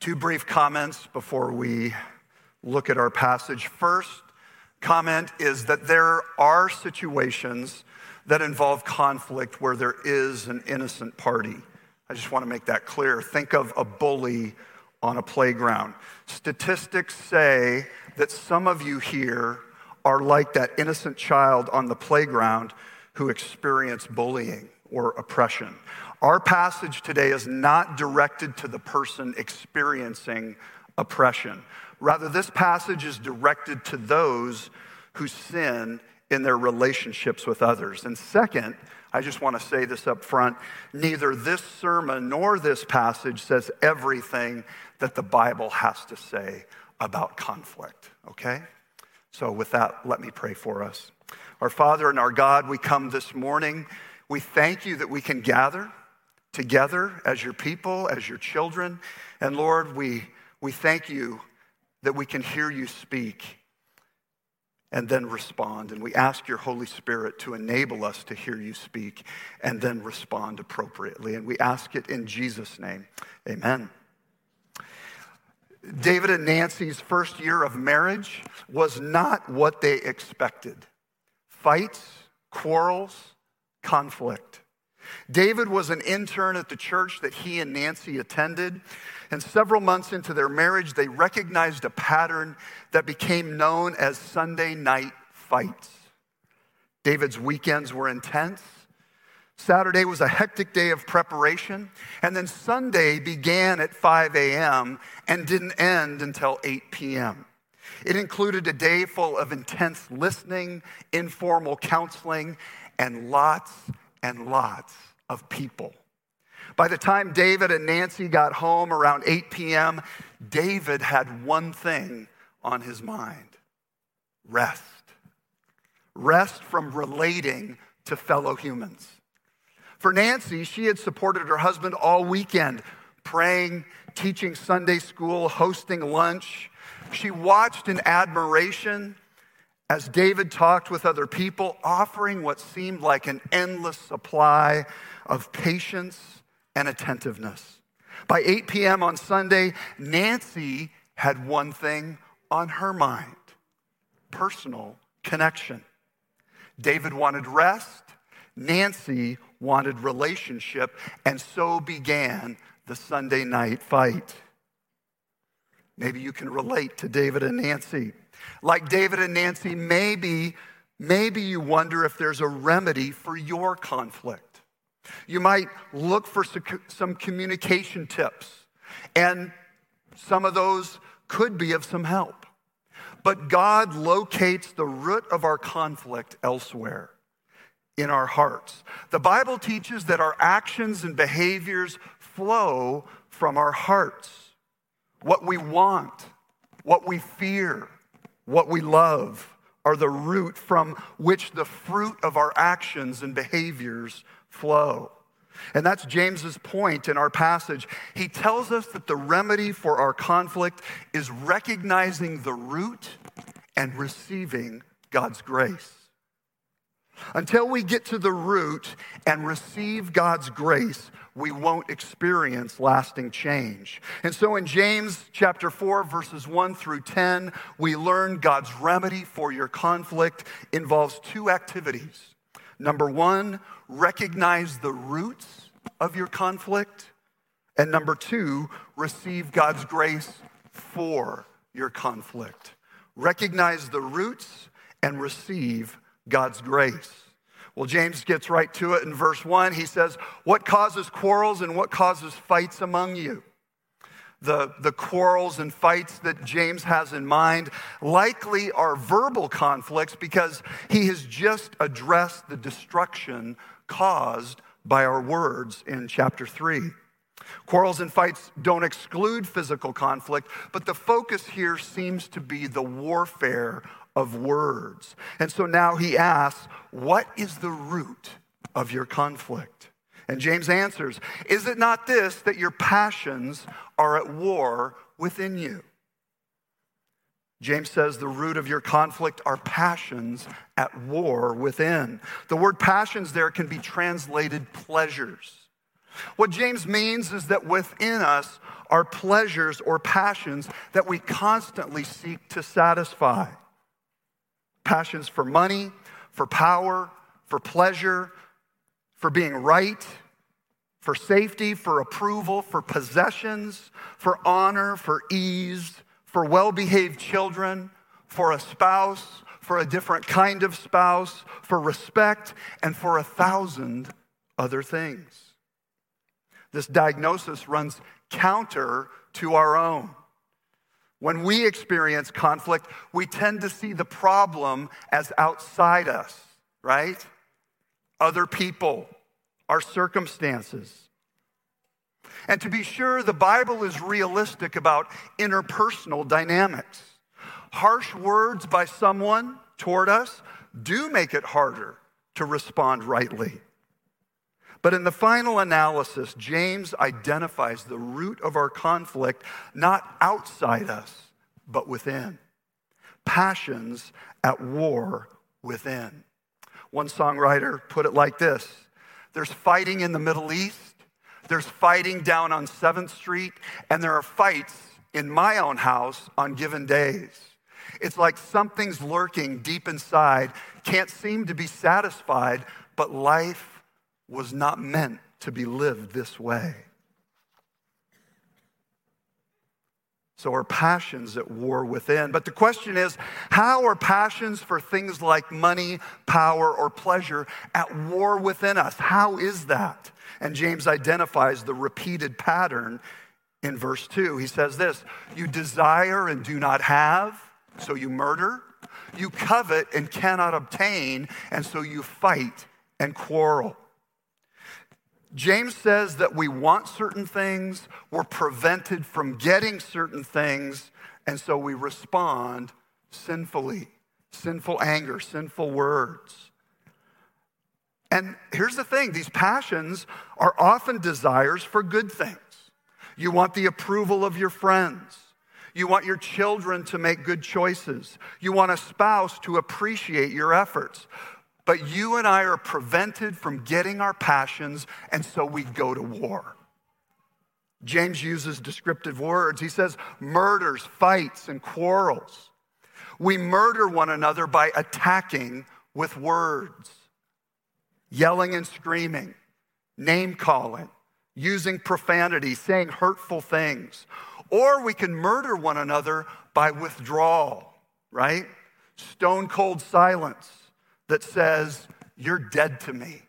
Two brief comments before we look at our passage. First, comment is that there are situations that involve conflict where there is an innocent party. I just want to make that clear. Think of a bully on a playground. Statistics say that some of you here are like that innocent child on the playground who experienced bullying or oppression. Our passage today is not directed to the person experiencing oppression. Rather, this passage is directed to those who sin in their relationships with others. And second, I just want to say this up front neither this sermon nor this passage says everything that the Bible has to say about conflict, okay? So, with that, let me pray for us. Our Father and our God, we come this morning. We thank you that we can gather together as your people, as your children. And Lord, we, we thank you that we can hear you speak and then respond. And we ask your Holy Spirit to enable us to hear you speak and then respond appropriately. And we ask it in Jesus' name. Amen. David and Nancy's first year of marriage was not what they expected fights, quarrels, conflict. David was an intern at the church that he and Nancy attended. And several months into their marriage, they recognized a pattern that became known as Sunday night fights. David's weekends were intense. Saturday was a hectic day of preparation. And then Sunday began at 5 a.m. and didn't end until 8 p.m. It included a day full of intense listening, informal counseling, and lots and lots of people. By the time David and Nancy got home around 8 p.m., David had one thing on his mind rest. Rest from relating to fellow humans. For Nancy, she had supported her husband all weekend, praying, teaching Sunday school, hosting lunch. She watched in admiration as David talked with other people, offering what seemed like an endless supply of patience and attentiveness. By 8 p.m. on Sunday, Nancy had one thing on her mind personal connection. David wanted rest, Nancy wanted relationship, and so began the Sunday night fight. Maybe you can relate to David and Nancy. Like David and Nancy, maybe, maybe you wonder if there's a remedy for your conflict. You might look for some communication tips, and some of those could be of some help. But God locates the root of our conflict elsewhere in our hearts. The Bible teaches that our actions and behaviors flow from our hearts. What we want, what we fear, what we love are the root from which the fruit of our actions and behaviors flow. And that's James's point in our passage. He tells us that the remedy for our conflict is recognizing the root and receiving God's grace. Until we get to the root and receive God's grace, we won't experience lasting change. And so in James chapter 4, verses 1 through 10, we learn God's remedy for your conflict involves two activities. Number one, recognize the roots of your conflict. And number two, receive God's grace for your conflict. Recognize the roots and receive God's grace. Well, James gets right to it in verse 1. He says, What causes quarrels and what causes fights among you? The, the quarrels and fights that James has in mind likely are verbal conflicts because he has just addressed the destruction caused by our words in chapter 3. Quarrels and fights don't exclude physical conflict, but the focus here seems to be the warfare of words. And so now he asks, What is the root of your conflict? And James answers, Is it not this that your passions are at war within you? James says the root of your conflict are passions at war within. The word passions there can be translated pleasures. What James means is that within us are pleasures or passions that we constantly seek to satisfy. Passions for money, for power, for pleasure, for being right, for safety, for approval, for possessions, for honor, for ease, for well behaved children, for a spouse, for a different kind of spouse, for respect, and for a thousand other things. This diagnosis runs counter to our own. When we experience conflict, we tend to see the problem as outside us, right? Other people, our circumstances. And to be sure, the Bible is realistic about interpersonal dynamics. Harsh words by someone toward us do make it harder to respond rightly. But in the final analysis, James identifies the root of our conflict not outside us, but within. Passions at war within. One songwriter put it like this there's fighting in the Middle East, there's fighting down on 7th Street, and there are fights in my own house on given days. It's like something's lurking deep inside, can't seem to be satisfied, but life was not meant to be lived this way. So our passions at war within. But the question is how are passions for things like money, power, or pleasure at war within us? How is that? And James identifies the repeated pattern in verse 2. He says this You desire and do not have, so you murder. You covet and cannot obtain, and so you fight and quarrel. James says that we want certain things, we're prevented from getting certain things, and so we respond sinfully. Sinful anger, sinful words. And here's the thing these passions are often desires for good things. You want the approval of your friends. You want your children to make good choices. You want a spouse to appreciate your efforts. But you and I are prevented from getting our passions, and so we go to war. James uses descriptive words. He says murders, fights, and quarrels. We murder one another by attacking with words, yelling and screaming, name calling, using profanity, saying hurtful things. Or we can murder one another by withdrawal, right? Stone cold silence that says, You're dead to me.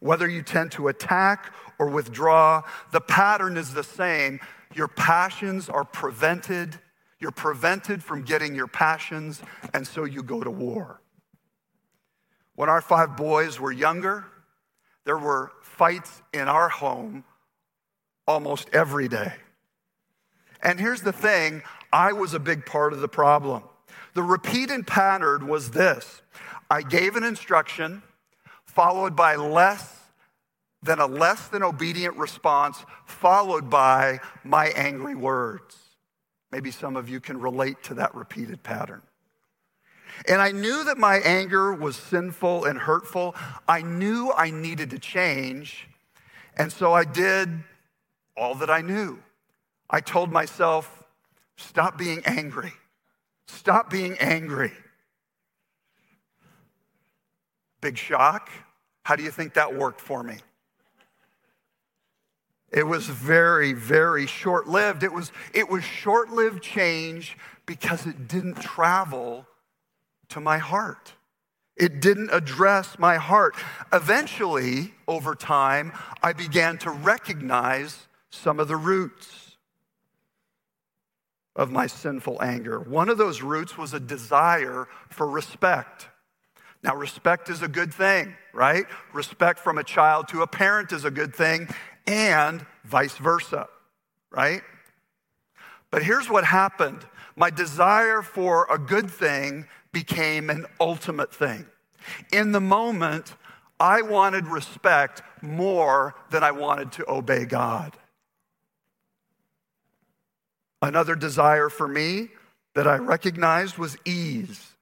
Whether you tend to attack or withdraw, the pattern is the same. Your passions are prevented. You're prevented from getting your passions, and so you go to war. When our five boys were younger, there were fights in our home almost every day. And here's the thing I was a big part of the problem. The repeated pattern was this I gave an instruction, followed by less than a less than obedient response, followed by my angry words. Maybe some of you can relate to that repeated pattern. And I knew that my anger was sinful and hurtful. I knew I needed to change. And so I did all that I knew. I told myself, stop being angry. Stop being angry. Big shock. How do you think that worked for me? It was very, very short lived. It was, it was short lived change because it didn't travel to my heart. It didn't address my heart. Eventually, over time, I began to recognize some of the roots of my sinful anger. One of those roots was a desire for respect. Now, respect is a good thing, right? Respect from a child to a parent is a good thing, and vice versa, right? But here's what happened my desire for a good thing became an ultimate thing. In the moment, I wanted respect more than I wanted to obey God. Another desire for me that I recognized was ease.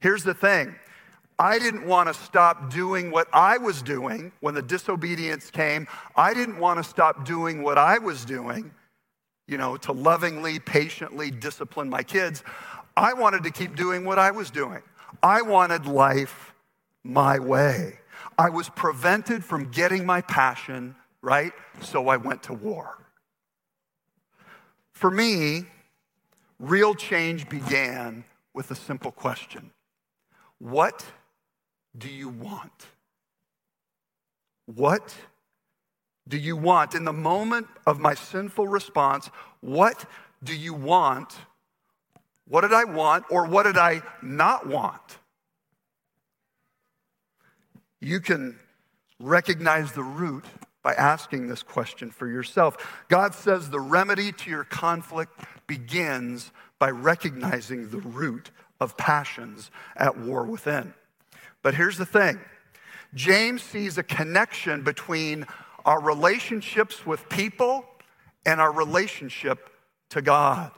Here's the thing I didn't want to stop doing what I was doing when the disobedience came. I didn't want to stop doing what I was doing, you know, to lovingly, patiently discipline my kids. I wanted to keep doing what I was doing. I wanted life my way. I was prevented from getting my passion, right? So I went to war. For me, real change began with a simple question What do you want? What do you want? In the moment of my sinful response, what do you want? What did I want or what did I not want? You can recognize the root by asking this question for yourself. God says the remedy to your conflict begins by recognizing the root of passions at war within. But here's the thing James sees a connection between our relationships with people and our relationship to God.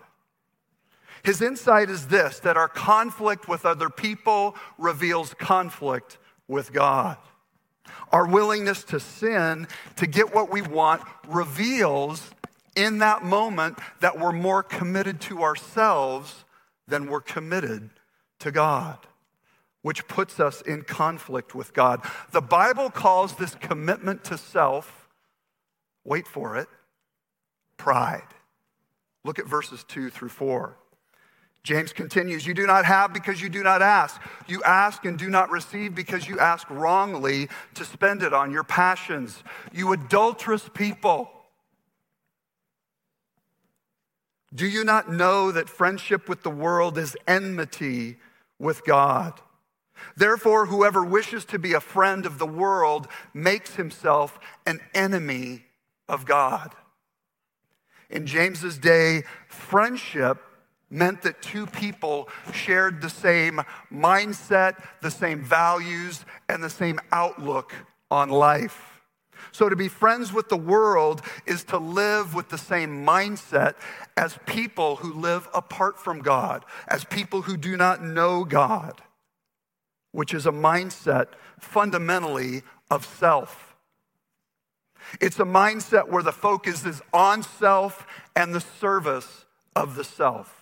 His insight is this that our conflict with other people reveals conflict with God. Our willingness to sin to get what we want reveals in that moment that we're more committed to ourselves than we're committed to God, which puts us in conflict with God. The Bible calls this commitment to self, wait for it, pride. Look at verses 2 through 4. James continues, You do not have because you do not ask. You ask and do not receive because you ask wrongly to spend it on your passions. You adulterous people. Do you not know that friendship with the world is enmity with God? Therefore, whoever wishes to be a friend of the world makes himself an enemy of God. In James's day, friendship meant that two people shared the same mindset, the same values, and the same outlook on life. So, to be friends with the world is to live with the same mindset as people who live apart from God, as people who do not know God, which is a mindset fundamentally of self. It's a mindset where the focus is on self and the service of the self.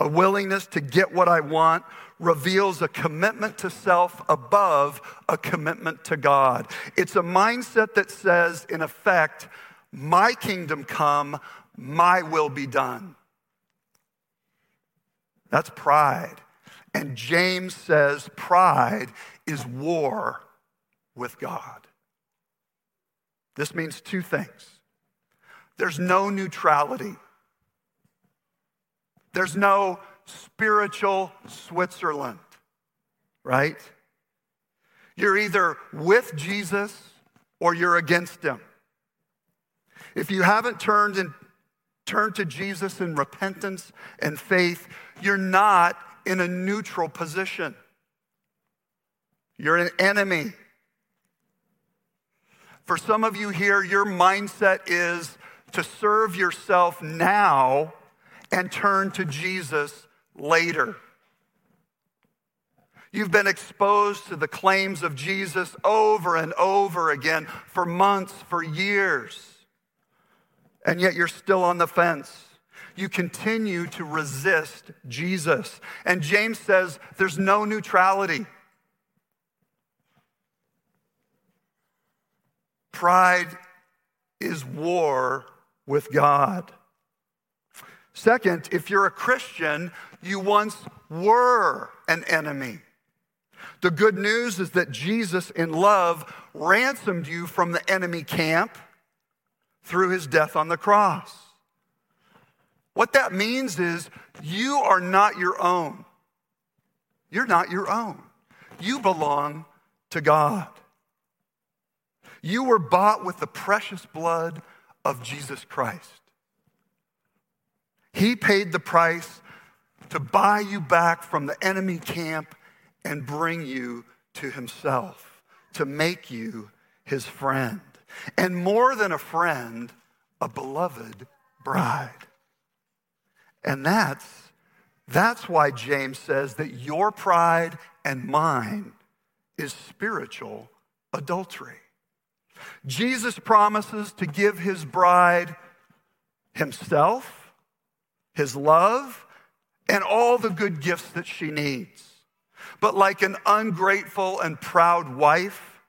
A willingness to get what I want reveals a commitment to self above a commitment to God. It's a mindset that says, in effect, my kingdom come, my will be done. That's pride. And James says pride is war with God. This means two things there's no neutrality there's no spiritual Switzerland, right? You're either with Jesus or you're against him. If you haven't turned and turned to Jesus in repentance and faith, you're not in a neutral position. You're an enemy. For some of you here, your mindset is to serve yourself now and turn to Jesus later. You've been exposed to the claims of Jesus over and over again for months, for years, and yet you're still on the fence. You continue to resist Jesus. And James says there's no neutrality. Pride is war with God. Second, if you're a Christian, you once were an enemy. The good news is that Jesus, in love, ransomed you from the enemy camp through his death on the cross. What that means is you are not your own. You're not your own. You belong to God. You were bought with the precious blood of Jesus Christ. He paid the price to buy you back from the enemy camp and bring you to himself, to make you his friend. And more than a friend, a beloved bride. And that's That's why James says that your pride and mine is spiritual adultery. Jesus promises to give his bride himself, his love, and all the good gifts that she needs. But like an ungrateful and proud wife,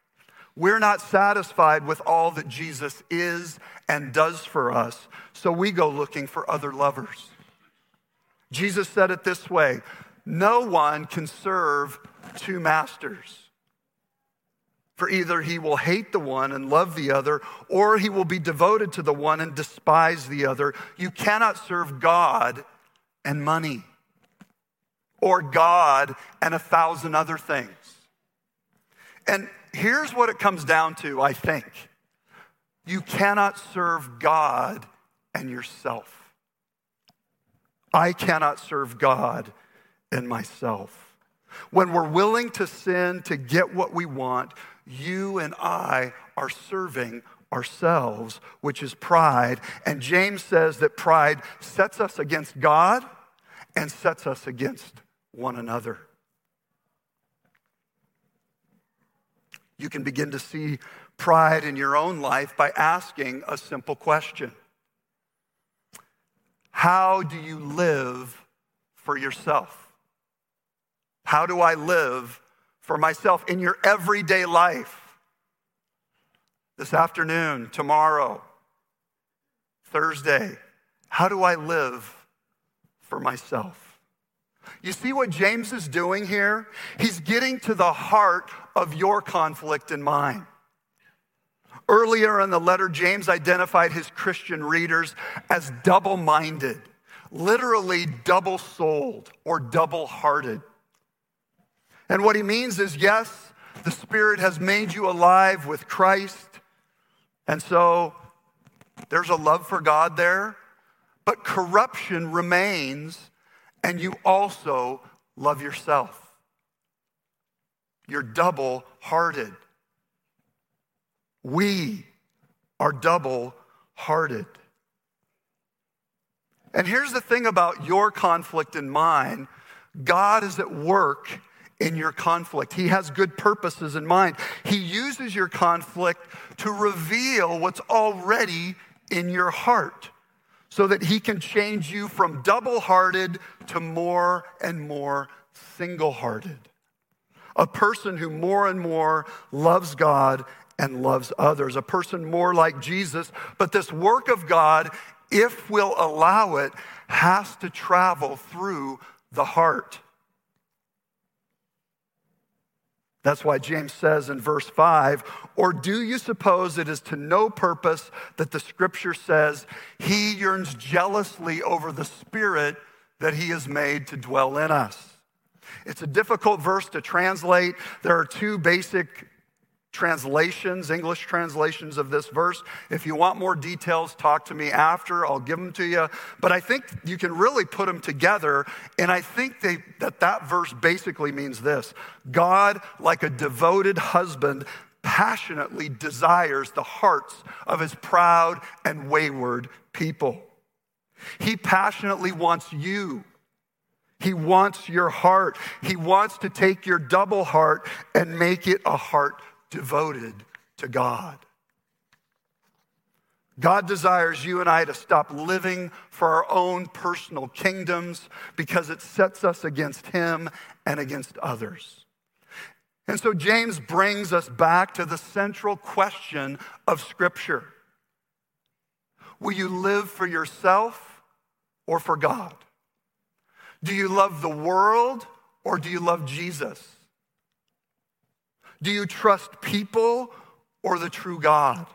we're not satisfied with all that Jesus is and does for us, so we go looking for other lovers. Jesus said it this way No one can serve two masters. For either he will hate the one and love the other, or he will be devoted to the one and despise the other. You cannot serve God and money, or God and a thousand other things. And here's what it comes down to, I think you cannot serve God and yourself. I cannot serve God and myself. When we're willing to sin to get what we want, you and I are serving ourselves, which is pride. And James says that pride sets us against God and sets us against one another. You can begin to see pride in your own life by asking a simple question How do you live for yourself? How do I live for myself in your everyday life. This afternoon, tomorrow, Thursday, how do I live for myself? You see what James is doing here? He's getting to the heart of your conflict and mine. Earlier in the letter, James identified his Christian readers as double minded, literally double souled or double hearted. And what he means is yes, the Spirit has made you alive with Christ. And so there's a love for God there, but corruption remains, and you also love yourself. You're double hearted. We are double hearted. And here's the thing about your conflict and mine God is at work in your conflict. He has good purposes in mind. He uses your conflict to reveal what's already in your heart so that He can change you from double hearted to more and more single hearted. A person who more and more loves God and loves others, a person more like Jesus. But this work of God, if we'll allow it, has to travel through the heart. That's why James says in verse 5 Or do you suppose it is to no purpose that the scripture says he yearns jealously over the spirit that he has made to dwell in us? It's a difficult verse to translate. There are two basic translations, English translations of this verse. If you want more details, talk to me after. I'll give them to you. But I think you can really put them together. And I think they, that that verse basically means this God, like a devoted husband, passionately desires the hearts of his proud and wayward people. He passionately wants you. He wants your heart. He wants to take your double heart and make it a heart devoted to God. God desires you and I to stop living for our own personal kingdoms because it sets us against Him and against others. And so James brings us back to the central question of Scripture Will you live for yourself or for God? Do you love the world or do you love Jesus? Do you trust people or the true God?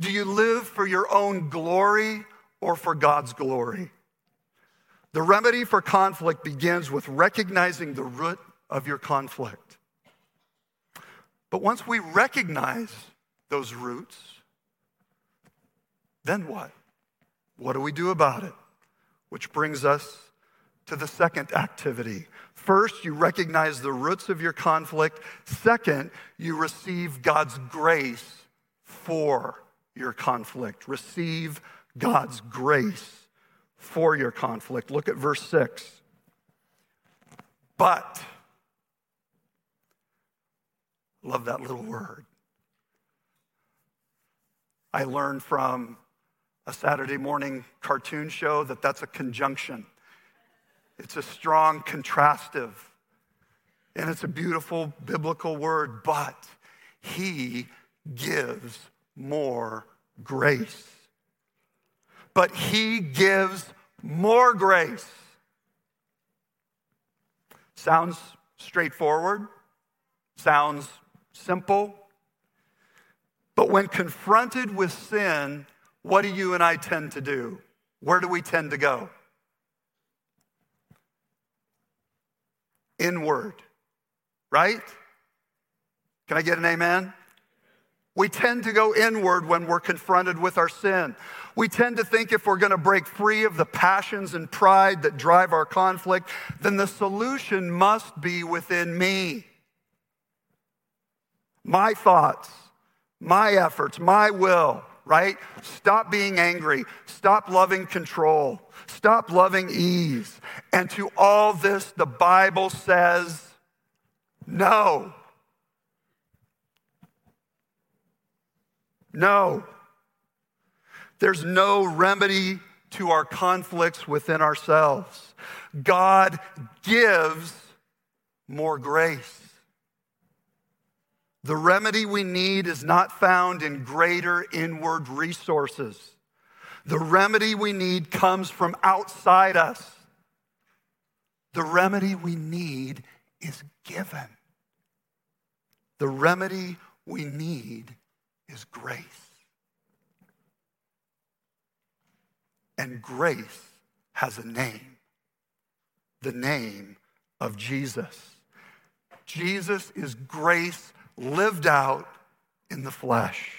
Do you live for your own glory or for God's glory? The remedy for conflict begins with recognizing the root of your conflict. But once we recognize those roots, then what? What do we do about it? Which brings us to the second activity First, you recognize the roots of your conflict. Second, you receive God's grace for your conflict. Receive God's grace for your conflict. Look at verse 6. But, love that little word. I learned from a Saturday morning cartoon show that that's a conjunction. It's a strong contrastive. And it's a beautiful biblical word, but he gives more grace. But he gives more grace. Sounds straightforward, sounds simple. But when confronted with sin, what do you and I tend to do? Where do we tend to go? Inward, right? Can I get an amen? We tend to go inward when we're confronted with our sin. We tend to think if we're going to break free of the passions and pride that drive our conflict, then the solution must be within me. My thoughts, my efforts, my will, right? Stop being angry. Stop loving control. Stop loving ease. And to all this, the Bible says no. No. There's no remedy to our conflicts within ourselves. God gives more grace. The remedy we need is not found in greater inward resources. The remedy we need comes from outside us. The remedy we need is given. The remedy we need is grace. And grace has a name the name of Jesus. Jesus is grace lived out in the flesh.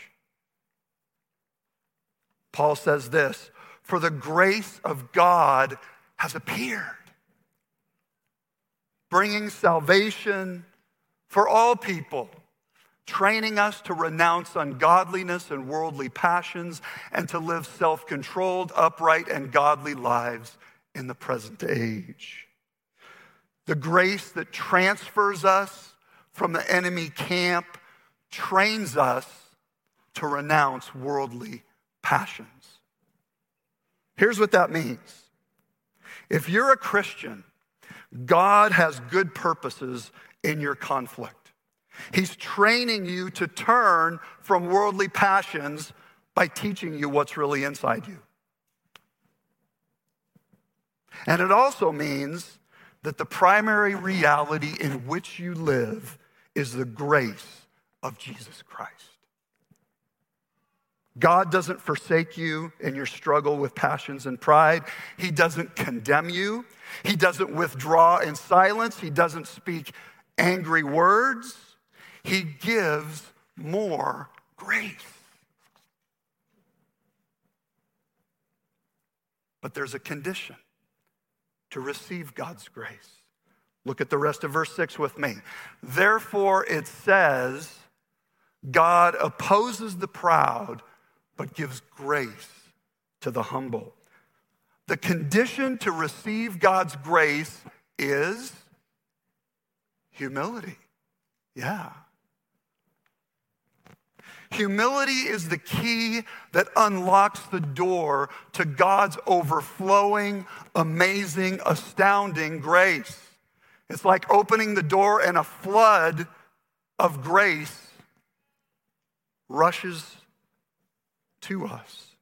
Paul says this For the grace of God has appeared, bringing salvation for all people training us to renounce ungodliness and worldly passions and to live self controlled, upright, and godly lives in the present age. The grace that transfers us from the enemy camp trains us to renounce worldly passions. Here's what that means if you're a Christian, God has good purposes in your conflict. He's training you to turn from worldly passions by teaching you what's really inside you. And it also means that the primary reality in which you live is the grace of Jesus Christ. God doesn't forsake you in your struggle with passions and pride. He doesn't condemn you. He doesn't withdraw in silence. He doesn't speak angry words. He gives more grace. But there's a condition to receive God's grace. Look at the rest of verse 6 with me. Therefore, it says, God opposes the proud, but gives grace to the humble. The condition to receive God's grace is humility. Yeah. Humility is the key that unlocks the door to God's overflowing, amazing, astounding grace. It's like opening the door and a flood of grace rushes to us.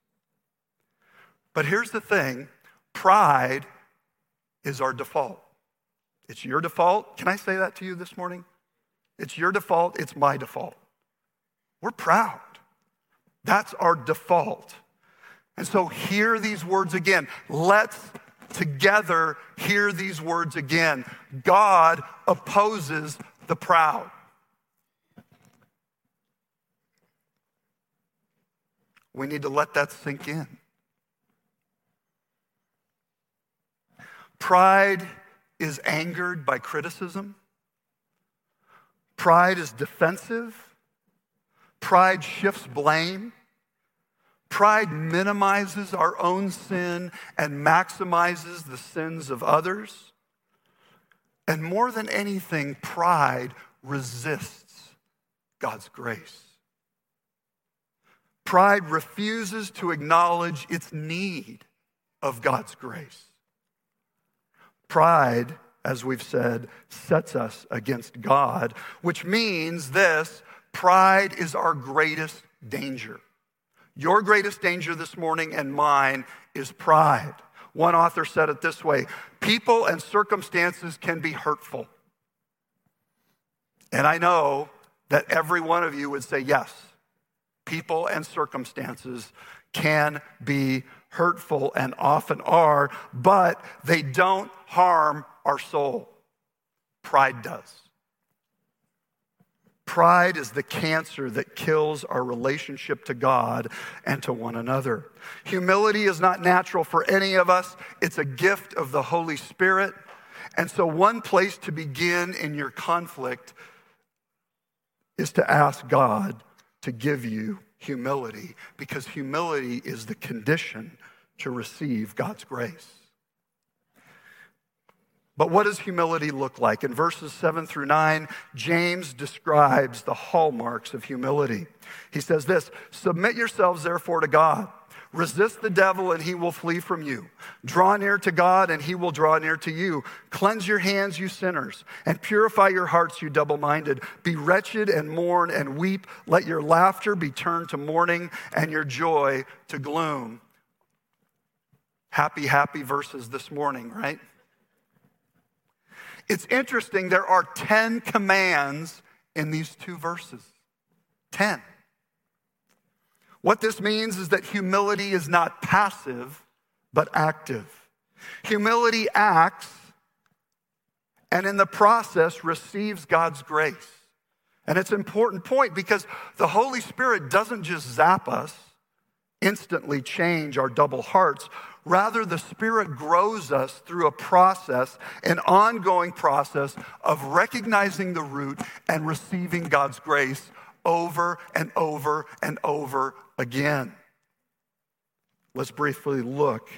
But here's the thing pride is our default. It's your default. Can I say that to you this morning? It's your default, it's my default. We're proud. That's our default. And so hear these words again. Let's together hear these words again. God opposes the proud. We need to let that sink in. Pride is angered by criticism. Pride is defensive. Pride shifts blame. Pride minimizes our own sin and maximizes the sins of others. And more than anything, pride resists God's grace. Pride refuses to acknowledge its need of God's grace. Pride, as we've said, sets us against God, which means this pride is our greatest danger. Your greatest danger this morning and mine is pride. One author said it this way people and circumstances can be hurtful. And I know that every one of you would say, yes, people and circumstances can be hurtful and often are, but they don't harm our soul. Pride does. Pride is the cancer that kills our relationship to God and to one another. Humility is not natural for any of us, it's a gift of the Holy Spirit. And so, one place to begin in your conflict is to ask God to give you humility, because humility is the condition to receive God's grace. But what does humility look like? In verses 7 through 9, James describes the hallmarks of humility. He says this Submit yourselves, therefore, to God. Resist the devil, and he will flee from you. Draw near to God, and he will draw near to you. Cleanse your hands, you sinners, and purify your hearts, you double minded. Be wretched and mourn and weep. Let your laughter be turned to mourning, and your joy to gloom. Happy, happy verses this morning, right? It's interesting, there are 10 commands in these two verses. 10. What this means is that humility is not passive, but active. Humility acts and in the process receives God's grace. And it's an important point because the Holy Spirit doesn't just zap us, instantly change our double hearts. Rather, the Spirit grows us through a process, an ongoing process of recognizing the root and receiving God's grace over and over and over again. Let's briefly look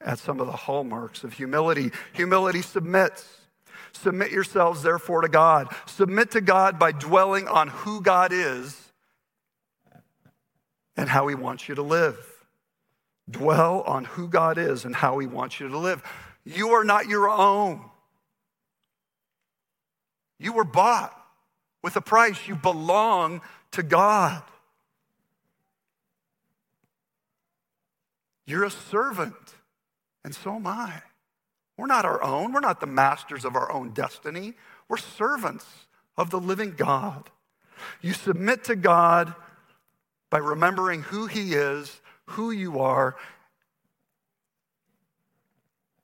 at some of the hallmarks of humility. Humility submits. Submit yourselves, therefore, to God. Submit to God by dwelling on who God is and how He wants you to live. Dwell on who God is and how He wants you to live. You are not your own. You were bought with a price. You belong to God. You're a servant, and so am I. We're not our own. We're not the masters of our own destiny. We're servants of the living God. You submit to God by remembering who He is who you are,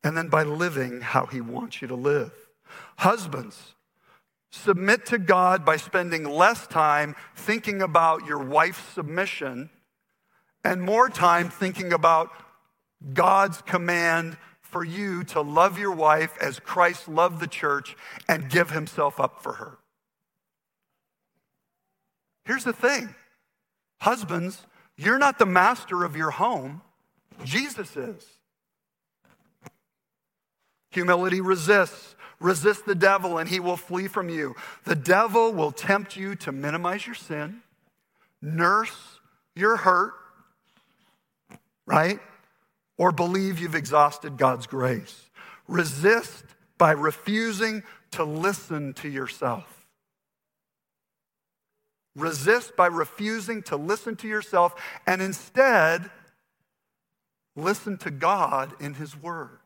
and then by living how He wants you to live. Husbands, submit to God by spending less time thinking about your wife's submission and more time thinking about God's command for you to love your wife as Christ loved the church and give himself up for her. Here's the thing husbands, you're not the master of your home, Jesus is. Humility resists. Resist the devil and he will flee from you. The devil will tempt you to minimize your sin, nurse your hurt, right? Or believe you've exhausted God's grace. Resist by refusing to listen to yourself. Resist by refusing to listen to yourself and instead listen to God in His Word.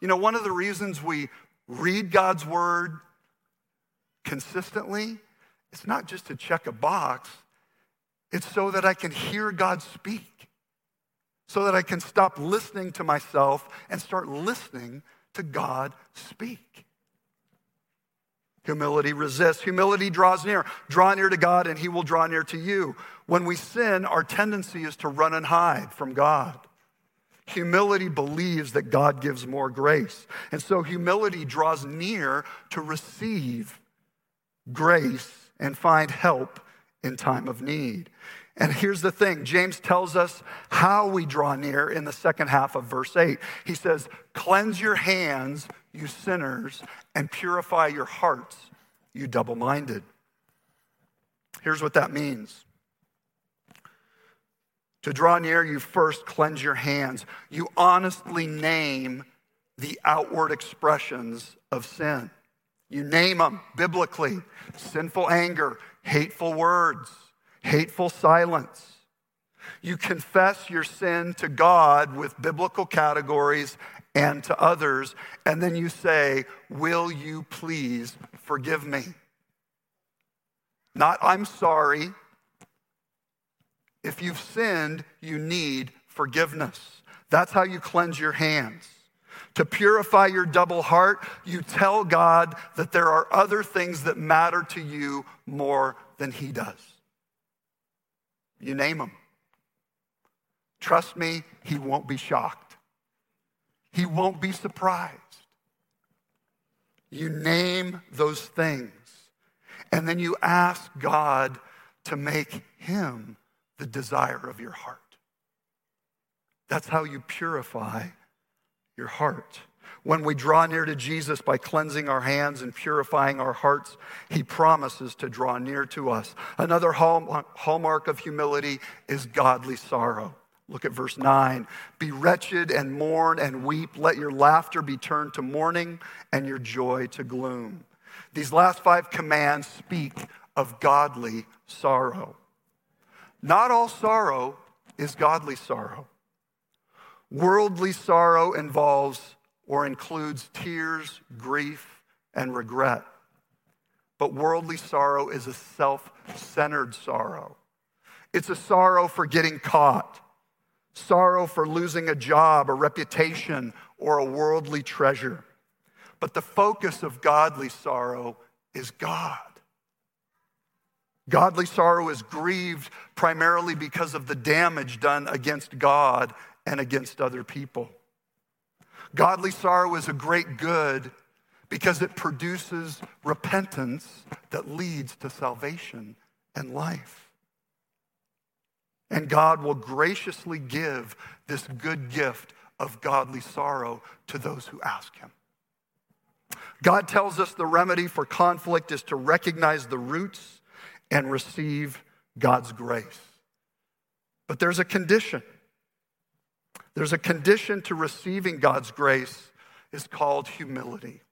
You know, one of the reasons we read God's Word consistently, it's not just to check a box, it's so that I can hear God speak, so that I can stop listening to myself and start listening to God speak. Humility resists. Humility draws near. Draw near to God, and He will draw near to you. When we sin, our tendency is to run and hide from God. Humility believes that God gives more grace. And so humility draws near to receive grace and find help in time of need. And here's the thing James tells us how we draw near in the second half of verse 8. He says, Cleanse your hands, you sinners, and purify your hearts, you double minded. Here's what that means. To draw near, you first cleanse your hands. You honestly name the outward expressions of sin. You name them biblically sinful anger, hateful words, hateful silence. You confess your sin to God with biblical categories and to others, and then you say, Will you please forgive me? Not, I'm sorry. If you've sinned, you need forgiveness. That's how you cleanse your hands. To purify your double heart, you tell God that there are other things that matter to you more than He does. You name them. Trust me, He won't be shocked, He won't be surprised. You name those things, and then you ask God to make Him the desire of your heart. That's how you purify your heart. When we draw near to Jesus by cleansing our hands and purifying our hearts, he promises to draw near to us. Another hallmark of humility is godly sorrow. Look at verse 9. Be wretched and mourn and weep. Let your laughter be turned to mourning and your joy to gloom. These last five commands speak of godly sorrow. Not all sorrow is godly sorrow. Worldly sorrow involves or includes tears, grief, and regret. But worldly sorrow is a self centered sorrow. It's a sorrow for getting caught, sorrow for losing a job, a reputation, or a worldly treasure. But the focus of godly sorrow is God. Godly sorrow is grieved primarily because of the damage done against God and against other people. Godly sorrow is a great good because it produces repentance that leads to salvation and life. And God will graciously give this good gift of godly sorrow to those who ask Him. God tells us the remedy for conflict is to recognize the roots and receive God's grace. But there's a condition. There's a condition to receiving God's grace is called humility.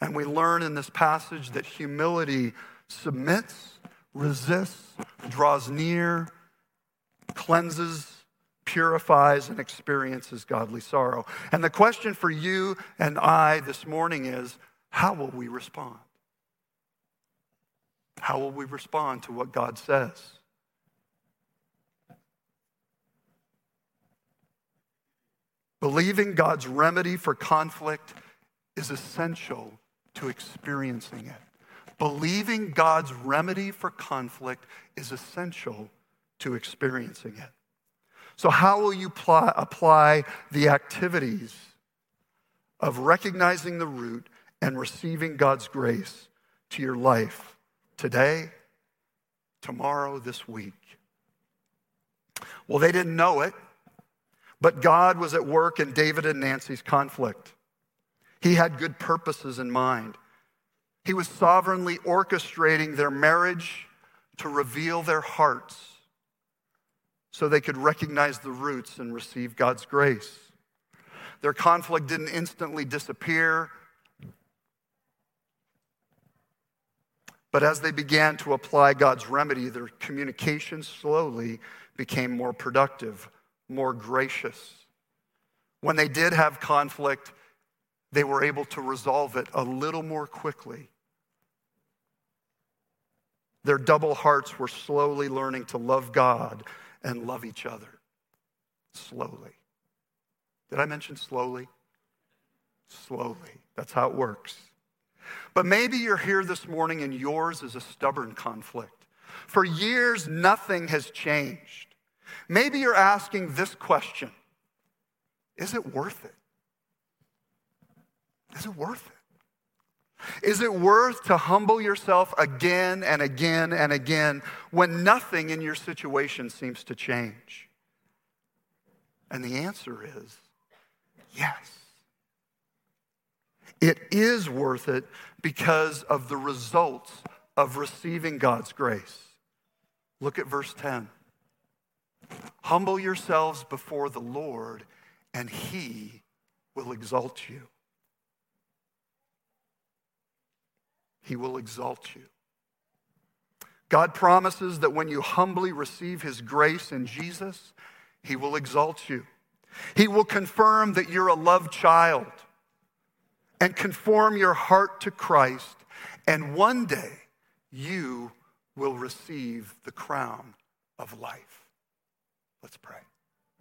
And we learn in this passage that humility submits, resists, draws near, cleanses, purifies, and experiences godly sorrow. And the question for you and I this morning is how will we respond? How will we respond to what God says? Believing God's remedy for conflict is essential to experiencing it. Believing God's remedy for conflict is essential to experiencing it. So, how will you pl- apply the activities of recognizing the root and receiving God's grace to your life today, tomorrow, this week? Well, they didn't know it. But God was at work in David and Nancy's conflict. He had good purposes in mind. He was sovereignly orchestrating their marriage to reveal their hearts so they could recognize the roots and receive God's grace. Their conflict didn't instantly disappear, but as they began to apply God's remedy, their communication slowly became more productive more gracious. When they did have conflict, they were able to resolve it a little more quickly. Their double hearts were slowly learning to love God and love each other. Slowly. Did I mention slowly? Slowly. That's how it works. But maybe you're here this morning and yours is a stubborn conflict. For years, nothing has changed. Maybe you're asking this question Is it worth it? Is it worth it? Is it worth to humble yourself again and again and again when nothing in your situation seems to change? And the answer is yes. It is worth it because of the results of receiving God's grace. Look at verse 10. Humble yourselves before the Lord, and he will exalt you. He will exalt you. God promises that when you humbly receive his grace in Jesus, he will exalt you. He will confirm that you're a loved child and conform your heart to Christ. And one day you will receive the crown of life. Let's pray.